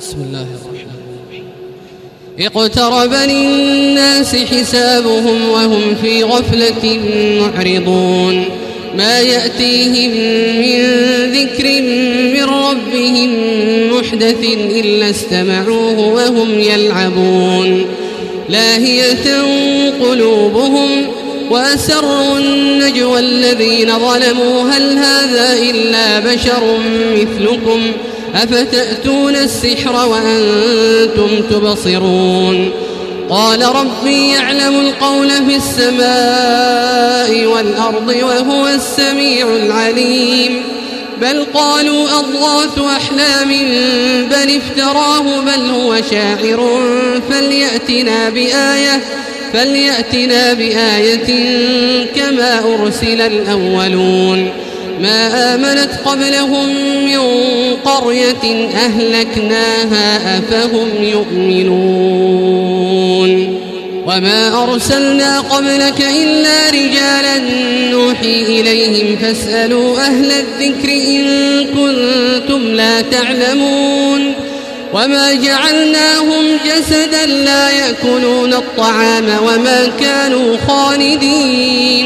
بسم الله الرحمن الرحيم. اقترب للناس حسابهم وهم في غفلة معرضون. ما يأتيهم من ذكر من ربهم محدث إلا استمعوه وهم يلعبون. لاهية قلوبهم وأسروا النجوى الذين ظلموا. هل هذا إلا بشر مثلكم؟ أفتأتون السحر وأنتم تبصرون؟ قال ربي يعلم القول في السماء والأرض وهو السميع العليم. بل قالوا أضغاث أحلام بل افتراه بل هو شاعر. فليأتنا بآية فليأتنا بآية كما أرسل الأولون. ما آمنت قبلهم من قرية أهلكناها أفهم يؤمنون وما أرسلنا قبلك إلا رجالا نوحي إليهم فاسألوا أهل الذكر إن كنتم لا تعلمون وما جعلناهم جسدا لا يأكلون الطعام وما كانوا خالدين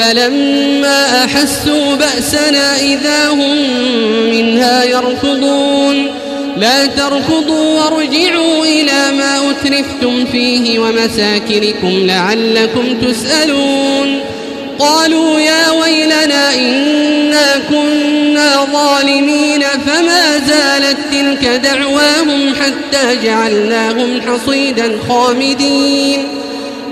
فلما أحسوا بأسنا إذا هم منها يركضون. لا تركضوا وارجعوا إلى ما أترفتم فيه ومساكنكم لعلكم تسألون. قالوا يا ويلنا إنا كنا ظالمين فما زالت تلك دعواهم حتى جعلناهم حصيدا خامدين.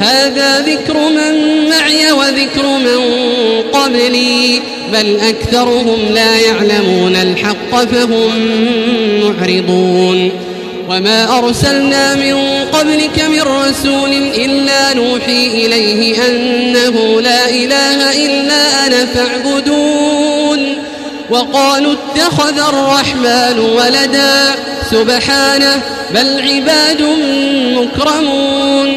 هذا ذكر من معي وذكر من قبلي بل أكثرهم لا يعلمون الحق فهم معرضون. وما أرسلنا من قبلك من رسول إلا نوحي إليه أنه لا إله إلا أنا فاعبدون. وقالوا اتخذ الرحمن ولدا سبحانه بل عباد مكرمون.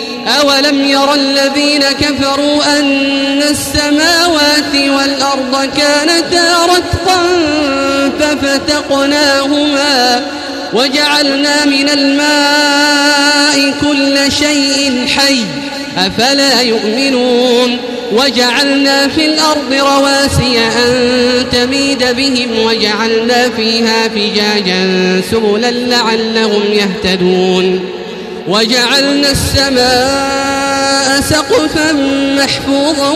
أولم ير الذين كفروا أن السماوات والأرض كانتا رتقا ففتقناهما وجعلنا من الماء كل شيء حي أفلا يؤمنون وجعلنا في الأرض رواسي أن تميد بهم وجعلنا فيها فجاجا سبلا لعلهم يهتدون وجعلنا السماء سقفا محفوظا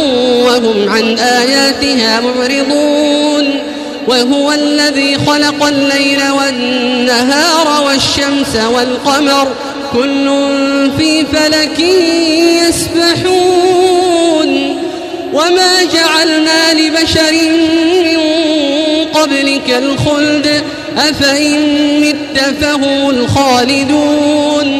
وهم عن آياتها معرضون وهو الذي خلق الليل والنهار والشمس والقمر كل في فلك يسبحون وما جعلنا لبشر من قبلك الخلد أفإن مت فهم الخالدون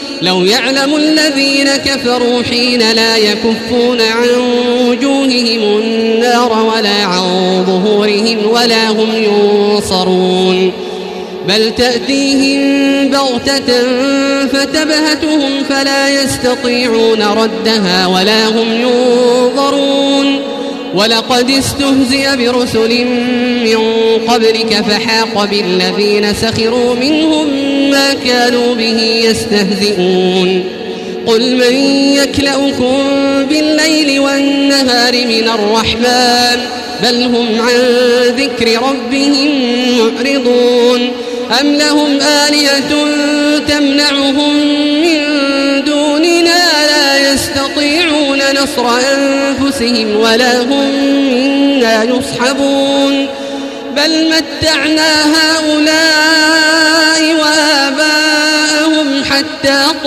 لو يعلم الذين كفروا حين لا يكفون عن وجوههم النار ولا عن ظهورهم ولا هم ينصرون. بل تأتيهم بغتة فتبهتهم فلا يستطيعون ردها ولا هم ينظرون. ولقد استهزئ برسل من قبلك فحاق بالذين سخروا منهم ما كانوا به يستهزئون. قل من يكلأكم بالليل والنهار من الرحمن بل هم عن ذكر ربهم معرضون. أم لهم آلية تمنعهم من دوننا لا يستطيعون نصر أنفسهم ولا هم منا يصحبون. بل متعنا هؤلاء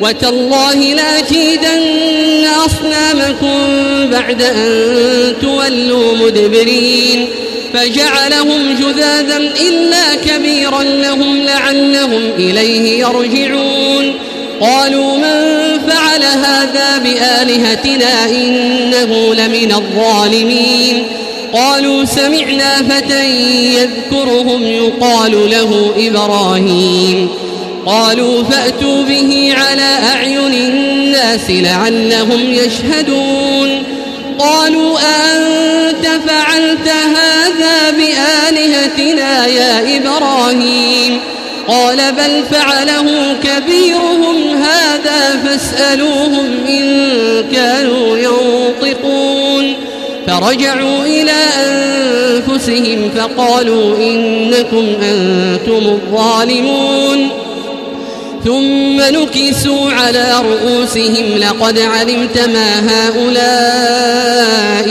وتالله لأكيدن أصنامكم بعد أن تولوا مدبرين. فجعلهم جذاذا إلا كبيرا لهم لعلهم إليه يرجعون. قالوا من فعل هذا بآلهتنا إنه لمن الظالمين. قالوا سمعنا فتى يذكرهم يقال له إبراهيم. قالوا فأتوا به على أعين الناس لعلهم يشهدون. قالوا أنت فعلت هذا بآلهتنا يا إبراهيم. قال بل فعله كبيرهم هذا فاسألوهم إن كانوا ينطقون. فرجعوا إلى أنفسهم فقالوا إنكم أنتم الظالمون. ثم نكسوا على رؤوسهم لقد علمت ما هؤلاء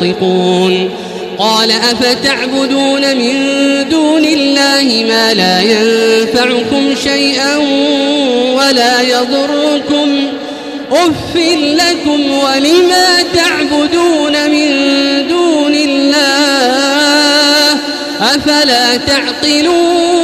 ينطقون. قال أفتعبدون من دون الله ما لا ينفعكم شيئا ولا يضركم. أف لكم ولما تعبدون من دون الله أفلا تعقلون؟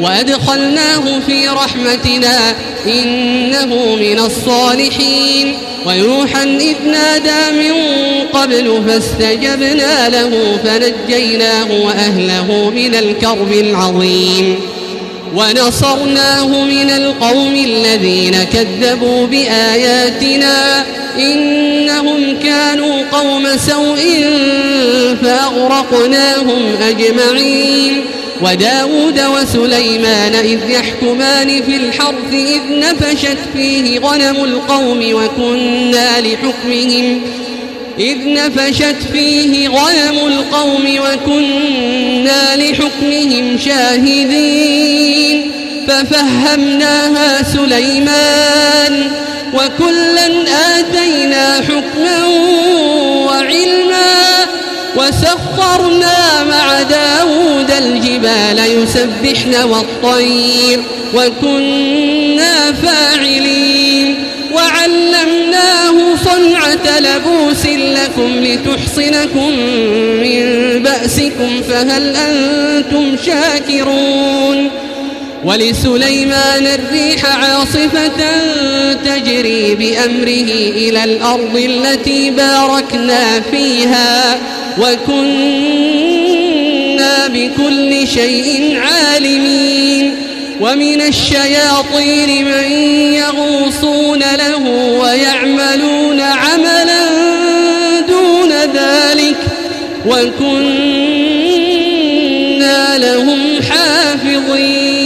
وأدخلناه في رحمتنا إنه من الصالحين. ونوحا إذ نادى من قبل فاستجبنا له فنجيناه وأهله من الكرب العظيم. ونصرناه من القوم الذين كذبوا بآياتنا إنهم كانوا قوم سوء فأغرقناهم أجمعين. وداود وسليمان إذ يحكمان في الحرث إذ نفشت فيه غنم القوم وكنا لحكمهم إذ نفشت فيه غنم القوم وكنا لحكمهم شاهدين ففهمناها سليمان وكلا آتينا حكما وعلما وسخرنا مع داود الجبال يسبحن والطير وكنا فاعلين وعلمناه صنعة لبوس لكم لتحصنكم من بأسكم فهل أنتم شاكرون ولسليمان الريح عاصفة تجري بأمره إلى الأرض التي باركنا فيها وكنا بكل شيء عالمين ومن الشياطين من يغوصون له ويعملون عملا دون ذلك وكنا لهم حافظين.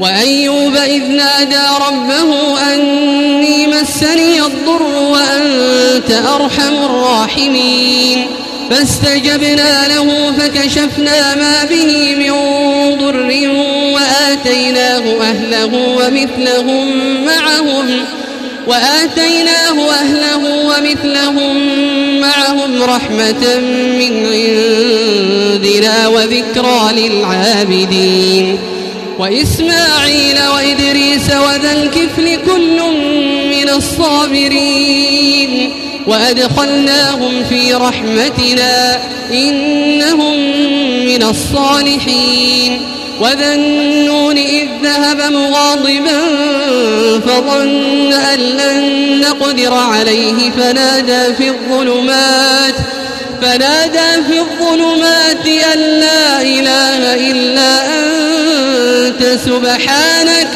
وأيوب إذ نادى ربه أني مسني الضر وأنت أرحم الراحمين. فاستجبنا له فكشفنا ما به من ضر وآتيناه أهله ومثلهم معهم وآتيناه أهله ومثلهم معهم رحمة من عندنا وذكرى للعابدين وإسماعيل وإدريس وذا الكفل كل من الصابرين وأدخلناهم في رحمتنا إنهم من الصالحين. وذا النون إذ ذهب مغاضبا فظن أن لن نقدر عليه. فنادى في الظلمات فنادى في الظلمات أن لا إله إلا أنت. سبحانك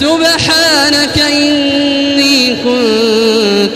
سبحانك إني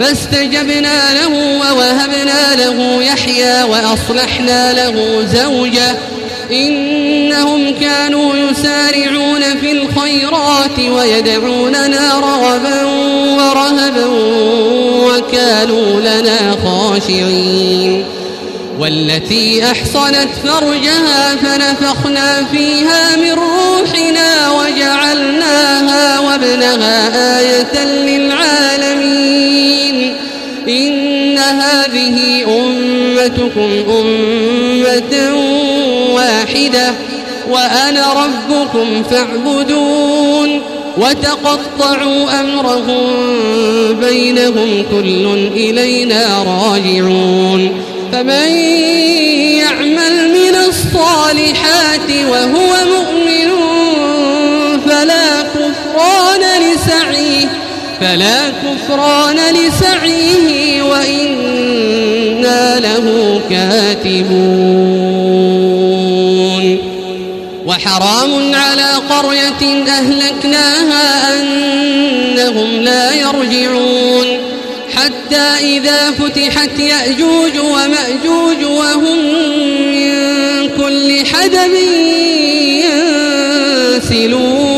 فاستجبنا له ووهبنا له يحيى وأصلحنا له زوجه. إنهم كانوا يسارعون في الخيرات ويدعوننا رغبا ورهبا وكانوا لنا خاشعين. والتي أحصنت فرجها فنفخنا فيها من روحنا وجعلناها وابنها آية للعالمين. إن هذه أمتكم أمة واحدة وأنا ربكم فاعبدون وتقطعوا أمرهم بينهم كل إلينا راجعون. فمن يعمل من الصالحات وهو مؤمن فلا كفران لسعيه فلا كفران لسعيه وإنا له كاتبون. وحرام على قرية أهلكناها أنهم لا يرجعون. حتى إذا فتحت يأجوج ومأجوج وهم من كل حدب ينسلون.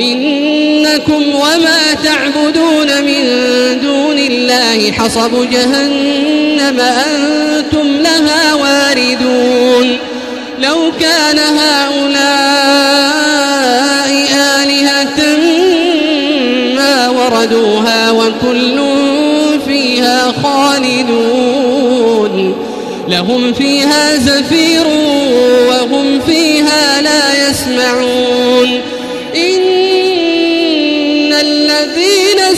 إنكم وما تعبدون من دون الله حصب جهنم أنتم لها واردون لو كان هؤلاء آلهة ما وردوها وكل فيها خالدون لهم فيها زفير وهم فيها لا يسمعون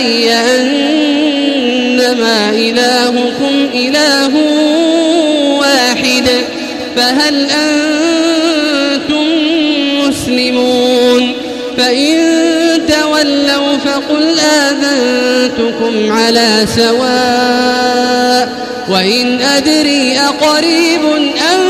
إلي أنما إلهكم إله فهل أنتم مسلمون؟ فإن تولوا فقل آذنتكم على سواء وإن أدري أقريب أم